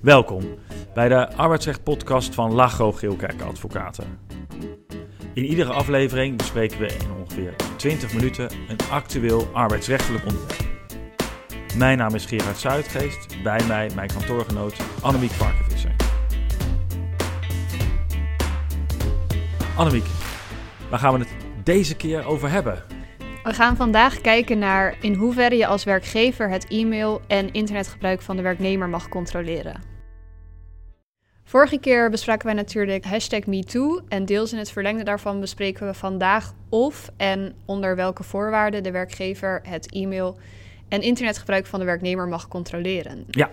Welkom bij de arbeidsrecht-podcast van Lagro Geelkerk Advocaten. In iedere aflevering bespreken we in ongeveer 20 minuten een actueel arbeidsrechtelijk onderwerp. Mijn naam is Gerard Zuidgeest, bij mij mijn kantoorgenoot Annemiek Varkenvisser. Annemiek, waar gaan we het deze keer over hebben? We gaan vandaag kijken naar in hoeverre je als werkgever het e-mail en internetgebruik van de werknemer mag controleren. Vorige keer bespraken wij natuurlijk hashtag MeToo en deels in het verlengde daarvan bespreken we vandaag of en onder welke voorwaarden de werkgever het e-mail en internetgebruik van de werknemer mag controleren. Ja,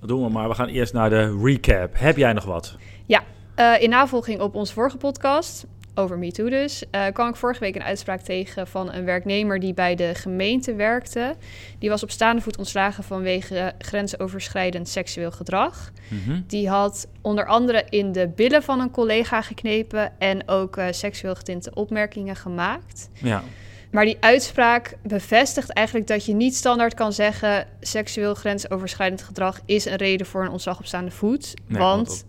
dat doen we maar. We gaan eerst naar de recap. Heb jij nog wat? Ja, uh, in navolging op onze vorige podcast over MeToo dus, uh, kwam ik vorige week een uitspraak tegen van een werknemer die bij de gemeente werkte. Die was op staande voet ontslagen vanwege grensoverschrijdend seksueel gedrag. Mhm. Die had onder andere in de billen van een collega geknepen en ook uh, seksueel getinte opmerkingen gemaakt. Ja. Maar die uitspraak bevestigt eigenlijk dat je niet standaard kan zeggen... seksueel grensoverschrijdend gedrag is een reden voor een ontslag op staande voet. want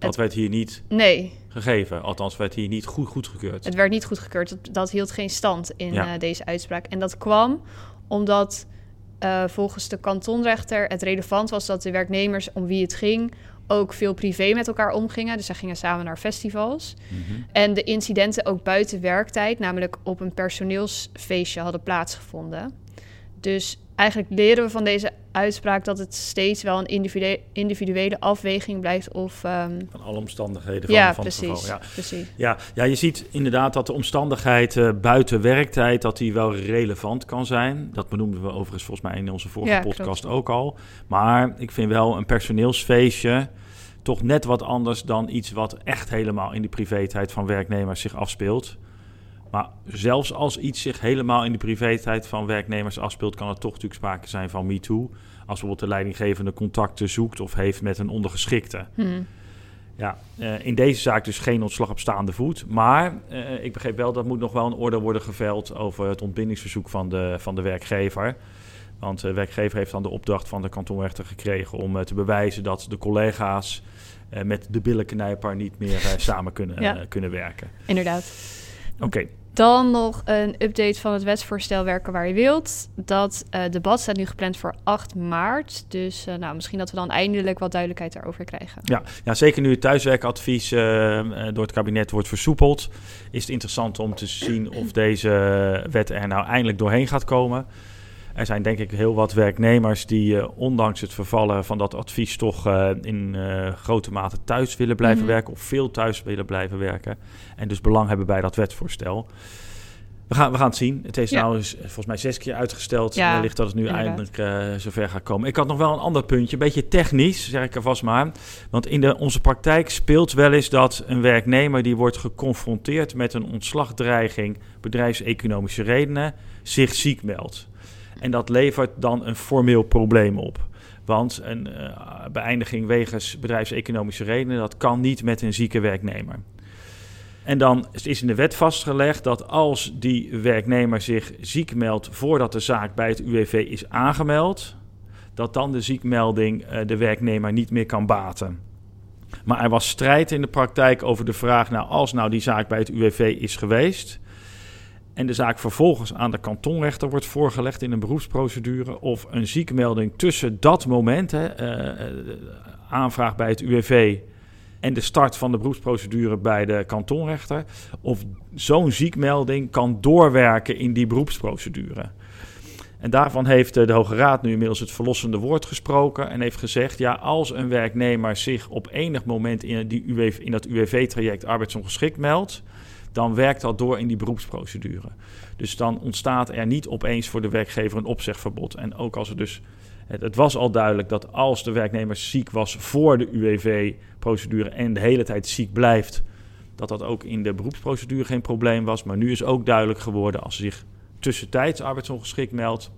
dat werd hier niet nee. gegeven. Althans, werd hier niet goed goedgekeurd. Het werd niet goedgekeurd. Dat, dat hield geen stand in uh, deze uitspraak. En dat kwam omdat uh, volgens de kantonrechter het relevant was dat de werknemers om wie het ging ook veel privé met elkaar omgingen. Dus zij gingen samen naar festivals. Mm -hmm. En de incidenten ook buiten werktijd, namelijk op een personeelsfeestje, hadden plaatsgevonden. Dus eigenlijk leren we van deze uitspraak dat het steeds wel een individuele, individuele afweging blijft. Of, um... Van alle omstandigheden van, ja, van precies, het geval. Ja, precies. Ja, ja, je ziet inderdaad dat de omstandigheid uh, buiten werktijd dat die wel relevant kan zijn. Dat benoemden we overigens volgens mij in onze vorige ja, podcast klopt. ook al. Maar ik vind wel een personeelsfeestje toch net wat anders dan iets wat echt helemaal in de privé-tijd van werknemers zich afspeelt. Maar zelfs als iets zich helemaal in de privé-tijd van werknemers afspeelt, kan er toch natuurlijk sprake zijn van MeToo. Als bijvoorbeeld de leidinggevende contacten zoekt of heeft met een ondergeschikte. Hmm. Ja, uh, in deze zaak dus geen ontslag op staande voet. Maar uh, ik begreep wel dat moet nog wel een orde worden geveld over het ontbindingsverzoek van de, van de werkgever. Want de werkgever heeft dan de opdracht van de kantonrechter gekregen om uh, te bewijzen dat de collega's met de billenknijper niet meer samen kunnen, ja. kunnen werken. Inderdaad. Oké, dan nog een update van het wetsvoorstel Werken waar je wilt. Dat uh, debat staat nu gepland voor 8 maart. Dus uh, nou, misschien dat we dan eindelijk wat duidelijkheid daarover krijgen. Ja, ja zeker nu het thuiswerkadvies uh, door het kabinet wordt versoepeld... is het interessant om te zien of deze wet er nou eindelijk doorheen gaat komen... Er zijn denk ik heel wat werknemers die uh, ondanks het vervallen van dat advies toch uh, in uh, grote mate thuis willen blijven mm -hmm. werken of veel thuis willen blijven werken. En dus belang hebben bij dat wetsvoorstel. We gaan, we gaan het zien. Het is ja. nou volgens mij zes keer uitgesteld. Ja, Wellicht dat het nu inderdaad. eindelijk zover gaat komen. Ik had nog wel een ander puntje, een beetje technisch, zeg ik er vast maar. Want in de, onze praktijk speelt wel eens dat een werknemer die wordt geconfronteerd met een ontslagdreiging, bedrijfseconomische redenen, zich ziek meldt. En dat levert dan een formeel probleem op. Want een uh, beëindiging wegens bedrijfseconomische redenen, dat kan niet met een zieke werknemer. En dan is in de wet vastgelegd dat als die werknemer zich ziek meldt voordat de zaak bij het UWV is aangemeld, dat dan de ziekmelding uh, de werknemer niet meer kan baten. Maar er was strijd in de praktijk over de vraag, nou als nou die zaak bij het UWV is geweest, en de zaak vervolgens aan de kantonrechter wordt voorgelegd in een beroepsprocedure of een ziekmelding tussen dat moment, hè, uh, aanvraag bij het UWV en de start van de beroepsprocedure bij de kantonrechter, of zo'n ziekmelding kan doorwerken in die beroepsprocedure. En daarvan heeft de Hoge Raad nu inmiddels het verlossende woord gesproken en heeft gezegd: ja, als een werknemer zich op enig moment in, die UWV, in dat UWV-traject arbeidsongeschikt meldt, dan werkt dat door in die beroepsprocedure. Dus dan ontstaat er niet opeens voor de werkgever een opzegverbod. En ook als er dus. Het, was al duidelijk dat als de werknemer ziek was voor de UWV-procedure en de hele tijd ziek blijft, dat dat ook in de beroepsprocedure geen probleem was. Maar nu is ook duidelijk geworden als zich tussentijds arbeidsongeschikt meldt,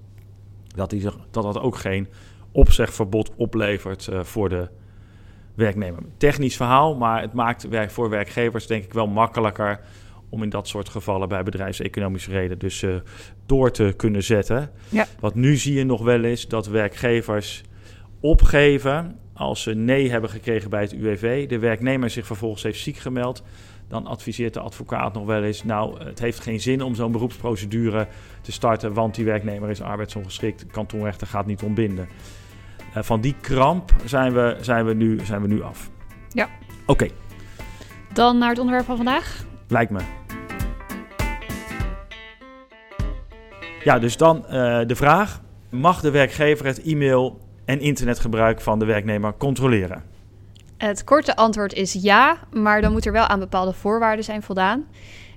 dat, zich, dat dat ook geen opzegverbod oplevert uh, voor de werknemer. Technisch verhaal, maar het maakt voor werkgevers denk ik wel makkelijker om in dat soort gevallen bij bedrijfseconomische reden dus uh, door te kunnen zetten. Ja. Wat nu zie je nog wel is dat werkgevers opgeven als ze nee hebben gekregen bij het UWV, de werknemer zich vervolgens heeft ziek gemeld, dan adviseert de advocaat nog wel eens: Nou, het heeft geen zin om zo'n beroepsprocedure te starten, want die werknemer is arbeidsongeschikt, kantonrechter gaat niet ontbinden. Uh, van die kramp zijn we, zijn we, nu, zijn we nu af. Ja. Oké. Dan naar het onderwerp van vandaag. Lijkt me. Ja, dus dan uh, de vraag: mag de werkgever het e-mail en internetgebruik van de werknemer controleren? Het korte antwoord is ja, maar dan moet er wel aan bepaalde voorwaarden zijn voldaan.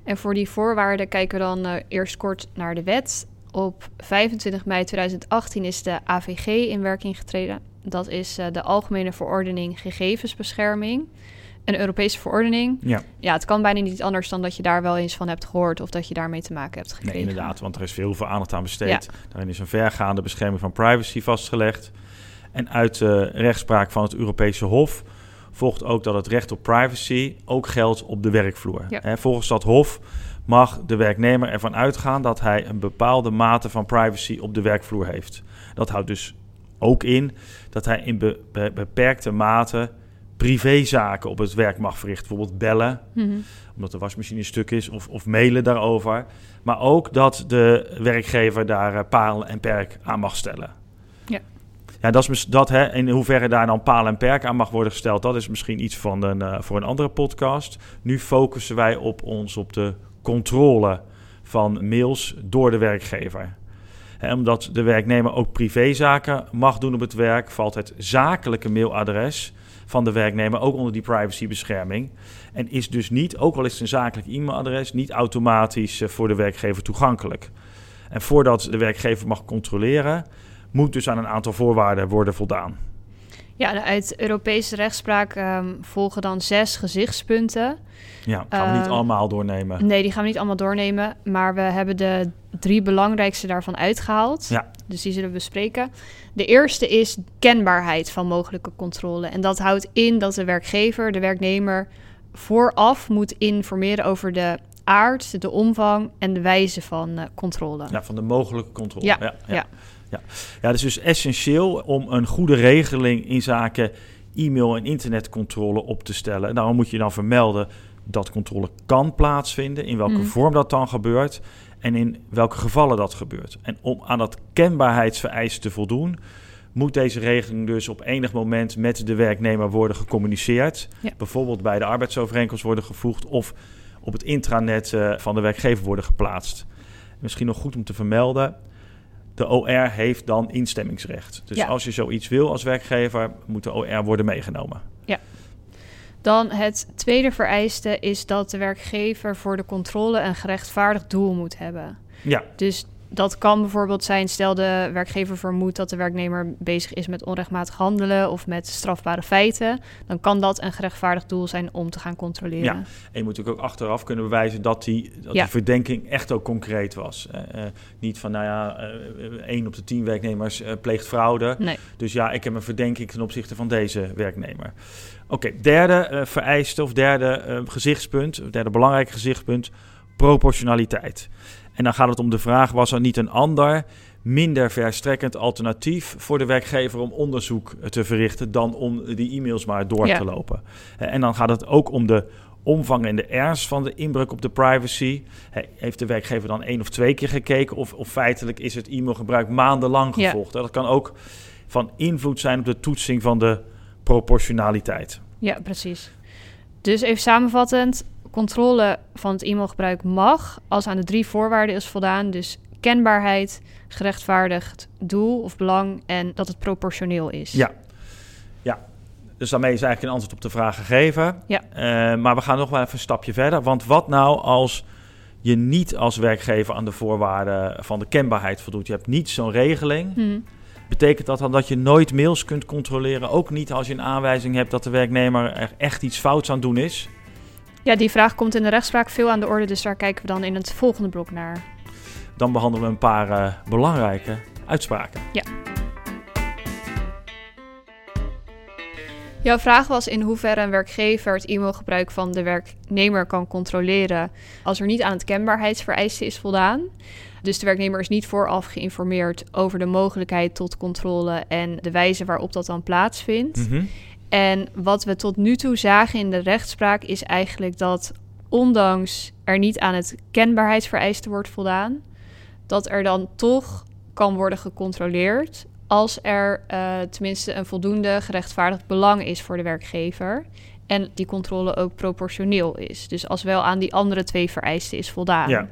En voor die voorwaarden kijken we dan uh, eerst kort naar de wet. Op 25 mei 2018 is de AVG in werking getreden. Dat is uh, de Algemene Verordening Gegevensbescherming. Een Europese verordening. Ja. ja, het kan bijna niet anders dan dat je daar wel eens van hebt gehoord of dat je daarmee te maken hebt gekregen. Nee, inderdaad, want er is veel, veel aandacht aan besteed. Ja. Daarin is een vergaande bescherming van privacy vastgelegd. En uit de rechtspraak van het Europese Hof volgt ook dat het recht op privacy ook geldt op de werkvloer. Ja. volgens dat Hof mag de werknemer ervan uitgaan dat hij een bepaalde mate van privacy op de werkvloer heeft. Dat houdt dus ook in dat hij in be be beperkte mate privézaken op het werk mag verrichten. Bijvoorbeeld bellen, mm -hmm. omdat de wasmachine stuk is, of, of mailen daarover. Maar ook dat de werkgever daar uh, paal en perk aan mag stellen. Ja. Ja, dat is dat, hè, in hoeverre daar dan paal en perk aan mag worden gesteld, dat is misschien iets van een, uh, voor een andere podcast. Nu focussen wij op ons op de controle van mails door de werkgever. Omdat de werknemer ook privézaken mag doen op het werk, valt het zakelijke mailadres van de werknemer ook onder die privacybescherming. En is dus niet, ook al is het een zakelijk e-mailadres, niet automatisch uh, voor de werkgever toegankelijk. En voordat de werkgever mag controleren, moet dus aan een aantal voorwaarden worden voldaan. Ja, uit Europese rechtspraak um, volgen dan zes gezichtspunten. Ja, gaan we uh, niet allemaal doornemen. Nee, die gaan we niet allemaal doornemen. Maar we hebben de drie belangrijkste daarvan uitgehaald. Ja. Dus die zullen we bespreken. De eerste is kenbaarheid van mogelijke controle. En dat houdt in dat de werkgever, de werknemer, vooraf moet informeren over de aard, de omvang en de wijze van uh, controle. Ja, van de mogelijke controle. Ja, ja, ja. ja. Ja. ja dat is dus essentieel om een goede regeling in zaken e-mail- en internetcontrole op te stellen. En daarom moet je dan vermelden dat controle kan plaatsvinden, in welke Mm. vorm dat dan gebeurt en in welke gevallen dat gebeurt. En om aan dat kenbaarheidsvereis te voldoen, moet deze regeling dus op enig moment met de werknemer worden gecommuniceerd. Ja. Bijvoorbeeld bij de arbeidsovereenkomst worden gevoegd of op het intranet uh, van de werkgever worden geplaatst. Misschien nog goed om te vermelden. De OR heeft dan instemmingsrecht. Dus Ja. als je zoiets wil als werkgever, moet de OR worden meegenomen. Dan het tweede vereiste is dat de werkgever voor de controle een gerechtvaardigd doel moet hebben. Ja, Dus dat kan bijvoorbeeld zijn, stel de werkgever vermoedt dat de werknemer bezig is met onrechtmatig handelen of met strafbare feiten, dan kan dat een gerechtvaardigd doel zijn om te gaan controleren. Ja. En je moet natuurlijk ook achteraf kunnen bewijzen dat die, dat Ja. die verdenking echt ook concreet was. Eh, eh, niet van, nou ja, eh, één op de tien werknemers pleegt fraude. Nee. Dus ja, ik heb een verdenking ten opzichte van deze werknemer. Oké, derde vereiste of derde gezichtspunt, derde belangrijk gezichtspunt, proportionaliteit. En dan gaat het om de vraag, was er niet een ander, minder verstrekkend alternatief voor de werkgever om onderzoek te verrichten dan om die e-mails maar door Ja. te lopen. En dan gaat het ook om de omvang en de ernst van de inbreuk op de privacy. He- Heeft de werkgever dan één of twee keer gekeken of, of feitelijk is het e-mailgebruik maandenlang Ja. gevolgd? Dat kan ook van invloed zijn op de toetsing van de proportionaliteit. Ja, precies. Dus even samenvattend, controle van het e-mailgebruik mag als aan de drie voorwaarden is voldaan. Dus kenbaarheid, gerechtvaardigd doel of belang en dat het proportioneel is. Ja. Ja, dus daarmee is eigenlijk een antwoord op de vraag gegeven. Ja. Eh, maar we gaan nog wel even een stapje verder. Want wat nou als je niet als werkgever aan de voorwaarden van de kenbaarheid voldoet? Je hebt niet zo'n regeling. Hm. Betekent dat dan dat je nooit mails kunt controleren? Ook niet als je een aanwijzing hebt dat de werknemer er echt iets fouts aan doen is? Ja, die vraag komt in de rechtspraak veel aan de orde, dus daar kijken we dan in het volgende blok naar. Dan behandelen we een paar eh, belangrijke uitspraken. Jouw vraag was in hoeverre een werkgever het e-mailgebruik van de werknemer kan controleren als er niet aan het kenbaarheidsvereiste is voldaan. Dus de werknemer is niet vooraf geïnformeerd over de mogelijkheid tot controle en de wijze waarop dat dan plaatsvindt. Mhm. En wat we tot nu toe zagen in de rechtspraak is eigenlijk dat ondanks er niet aan het kenbaarheidsvereiste wordt voldaan, dat er dan toch kan worden gecontroleerd als er uh, tenminste een voldoende gerechtvaardigd belang is voor de werkgever. En die controle ook proportioneel is. Dus als wel aan die andere twee vereisten is voldaan. Ja.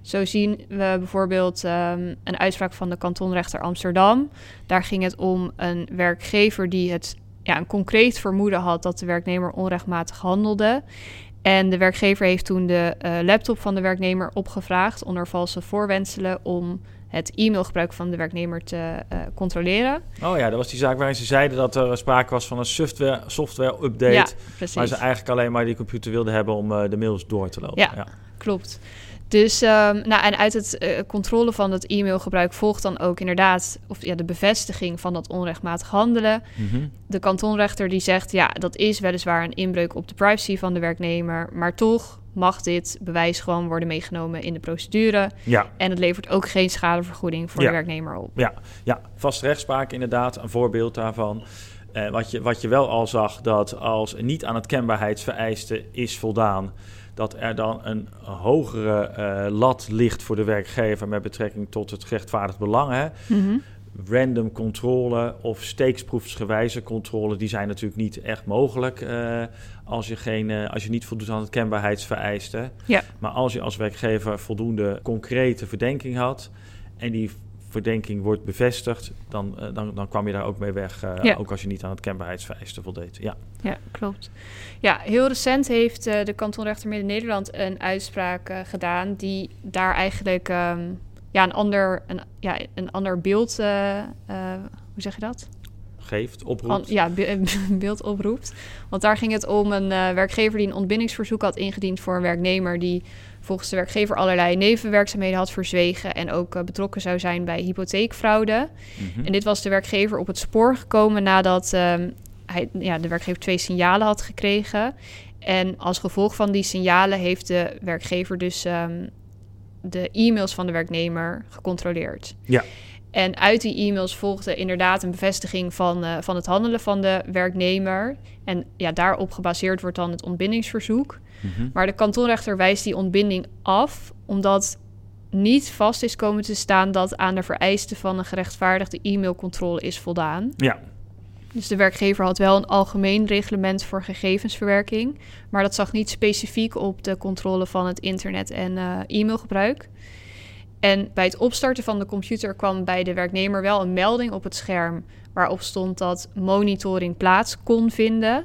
Zo zien we bijvoorbeeld um, een uitspraak van de kantonrechter Amsterdam. Daar ging het om een werkgever die het ja, een concreet vermoeden had dat de werknemer onrechtmatig handelde. En de werkgever heeft toen de uh, laptop van de werknemer opgevraagd onder valse voorwenselen om het e-mailgebruik van de werknemer te uh, controleren. Oh ja, dat was die zaak waarin ze zeiden dat er sprake was van een software, software update. Ja, precies. Maar ze eigenlijk alleen maar die computer wilden hebben om uh, de mails door te lopen. Ja, ja. klopt. Dus um, nou, en uit het uh, controle van het e-mailgebruik volgt dan ook inderdaad of, ja, de bevestiging van dat onrechtmatig handelen. Mm -hmm. De kantonrechter die zegt ja, dat is weliswaar een inbreuk op de privacy van de werknemer, maar toch mag dit bewijs gewoon worden meegenomen in de procedure. Ja. En het levert ook geen schadevergoeding voor Ja. de werknemer op. Ja, ja, vaste rechtspraak inderdaad, een voorbeeld daarvan. Eh, wat, je, wat je wel al zag, dat als niet aan het kenbaarheidsvereiste is voldaan, dat er dan een hogere eh, lat ligt voor de werkgever met betrekking tot het gerechtvaardigd belang. Hè? Mhm. Random controle of steeksproefsgewijze controle, die zijn natuurlijk niet echt mogelijk eh, als, je geen, eh, als je niet voldoet aan het kenbaarheidsvereiste. Ja. Maar als je als werkgever voldoende concrete verdenking had en die verdenking wordt bevestigd, dan, uh, dan, dan kwam je daar ook mee weg, Ja. ook als je niet aan het kenbaarheidsvereiste voldeed. Ja. Ja, klopt. Ja, heel recent heeft eh, de kantonrechter Midden-Nederland een uitspraak eh, gedaan die daar eigenlijk ehm, ja, een, ander, een, ja, een ander beeld, eh, eh, hoe zeg je dat? Geeft, oproept. Ja, be- beeld oproept. Want daar ging het om een eh, werkgever die een ontbindingsverzoek had ingediend voor een werknemer die volgens de werkgever allerlei nevenwerkzaamheden had verzwegen en ook betrokken zou zijn bij hypotheekfraude. Mhm. En dit was de werkgever op het spoor gekomen nadat ehm, hij, ja, de werkgever twee signalen had gekregen. En als gevolg van die signalen heeft de werkgever dus ehm, de e-mails van de werknemer gecontroleerd. Ja. En uit die e-mails volgde inderdaad een bevestiging van, eh, van het handelen van de werknemer. En ja, daarop gebaseerd wordt dan het ontbindingsverzoek. Mhm. Maar de kantonrechter wijst die ontbinding af, omdat niet vast is komen te staan dat aan de vereisten van een gerechtvaardigde e-mailcontrole is voldaan. Ja, Dus de werkgever had wel een algemeen reglement voor gegevensverwerking, maar dat zag niet specifiek op de controle van het internet en eh, e-mailgebruik. En bij het opstarten van de computer kwam bij de werknemer wel een melding op het scherm waarop stond dat monitoring plaats kon vinden.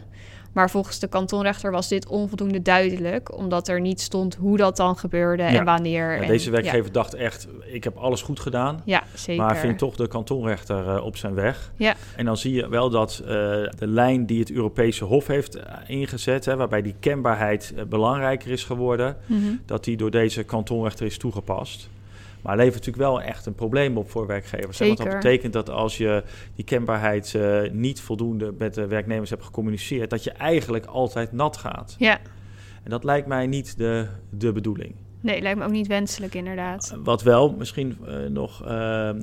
Maar volgens de kantonrechter was dit onvoldoende duidelijk, omdat er niet stond hoe dat dan gebeurde Ja. en wanneer. en- deze werkgever dacht echt, ik heb alles goed gedaan. Ja, zeker. Maar vindt toch de kantonrechter eh, op zijn weg. Ja. En dan zie je wel dat eh, de lijn die het Europese Hof heeft eh, ingezet, hè, waarbij die kenbaarheid belangrijker is geworden, Mhm. dat die door deze kantonrechter is toegepast. Maar levert natuurlijk wel echt een probleem op voor werkgevers. hè, Want dat Zeker. betekent dat als je die kenbaarheid eh, niet voldoende met de werknemers hebt gecommuniceerd, dat je eigenlijk altijd nat gaat. ja, En dat lijkt mij niet de, de bedoeling. nee, lijkt me ook niet wenselijk inderdaad. Wat wel misschien eh, nog eh, eh,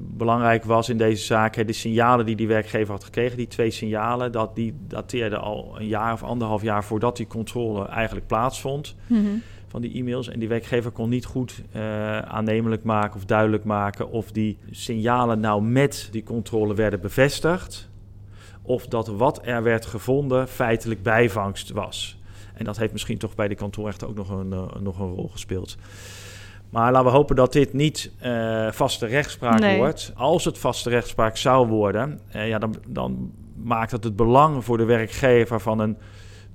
belangrijk was in deze zaak, de signalen die die werkgever had gekregen, die twee signalen, dat die dateerden al een jaar of anderhalf jaar voordat die controle eigenlijk plaatsvond Mhm. Van die e-mails. En die werkgever kon niet goed eh, aannemelijk maken of duidelijk maken of die signalen nou met die controle werden bevestigd. Of dat wat er werd gevonden feitelijk bijvangst was. En dat heeft misschien toch bij de kantonrechter ook nog een, eh, nog een rol gespeeld. Maar laten we hopen dat dit niet eh, vaste rechtspraak Nee. wordt. Als het vaste rechtspraak zou worden, ja, dan, dan maakt het het belang voor de werkgever van een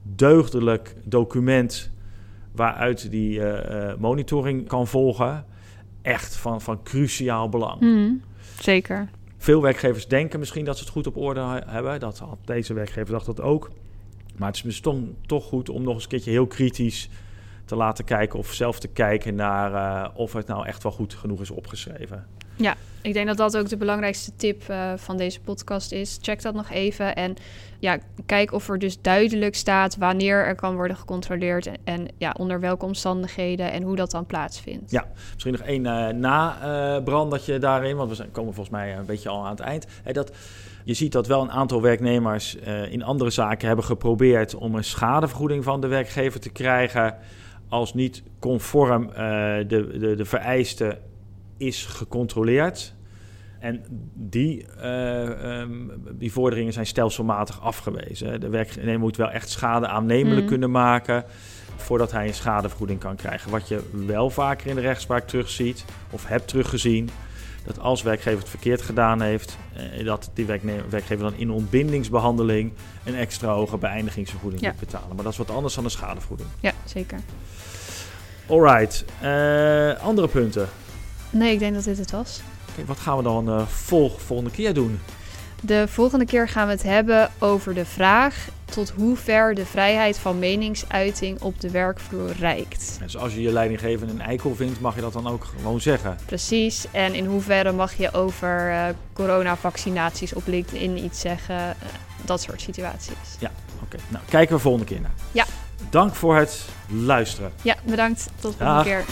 deugdelijk document waaruit die eh, eh, monitoring kan volgen, echt van, van cruciaal belang. Mhm. Zeker. Veel werkgevers denken misschien dat ze het goed op orde hebben. Dat had deze werkgever dacht dat ook. Maar het is misschien toch goed om nog eens een keertje heel kritisch te laten kijken of zelf te kijken naar eh, of het nou echt wel goed genoeg is opgeschreven. Ja, ik denk dat dat ook de belangrijkste tip uh, van deze podcast is. Check dat nog even en ja, kijk of er dus duidelijk staat wanneer er kan worden gecontroleerd en, ja, onder welke omstandigheden en hoe dat dan plaatsvindt. Ja, misschien nog één uh, dat je daarin, want we komen volgens mij een beetje al aan het eind. Dat, je ziet dat wel een aantal werknemers uh, in andere zaken hebben geprobeerd om een schadevergoeding van de werkgever te krijgen als niet conform de, de, de vereisten is gecontroleerd. En die, uh, um, die vorderingen zijn stelselmatig afgewezen. De werknemer moet wel echt schade aannemelijk mm. kunnen maken voordat hij een schadevergoeding kan krijgen. Wat je wel vaker in de rechtspraak terugziet, of hebt teruggezien, dat als werkgever het verkeerd gedaan heeft, eh, dat die werkgever dan in ontbindingsbehandeling een extra hoge beëindigingsvergoeding moet betalen. Maar dat is wat anders dan een schadevergoeding. Ja, zeker. Alright, uh, andere punten. Nee, ik denk dat dit het was. Okay, wat gaan we dan uh, vol, volgende keer doen? De volgende keer gaan we het hebben over de vraag tot hoe ver de vrijheid van meningsuiting op de werkvloer reikt. Dus als je je leidinggever een eikel vindt, mag je dat dan ook gewoon zeggen? Precies. En in hoeverre mag je over uh, coronavaccinaties op LinkedIn iets zeggen? Uh, dat soort situaties. Ja, oké. Nou, kijken we volgende keer naar. Ja. Dank voor het luisteren. Ja, bedankt. Tot de volgende keer.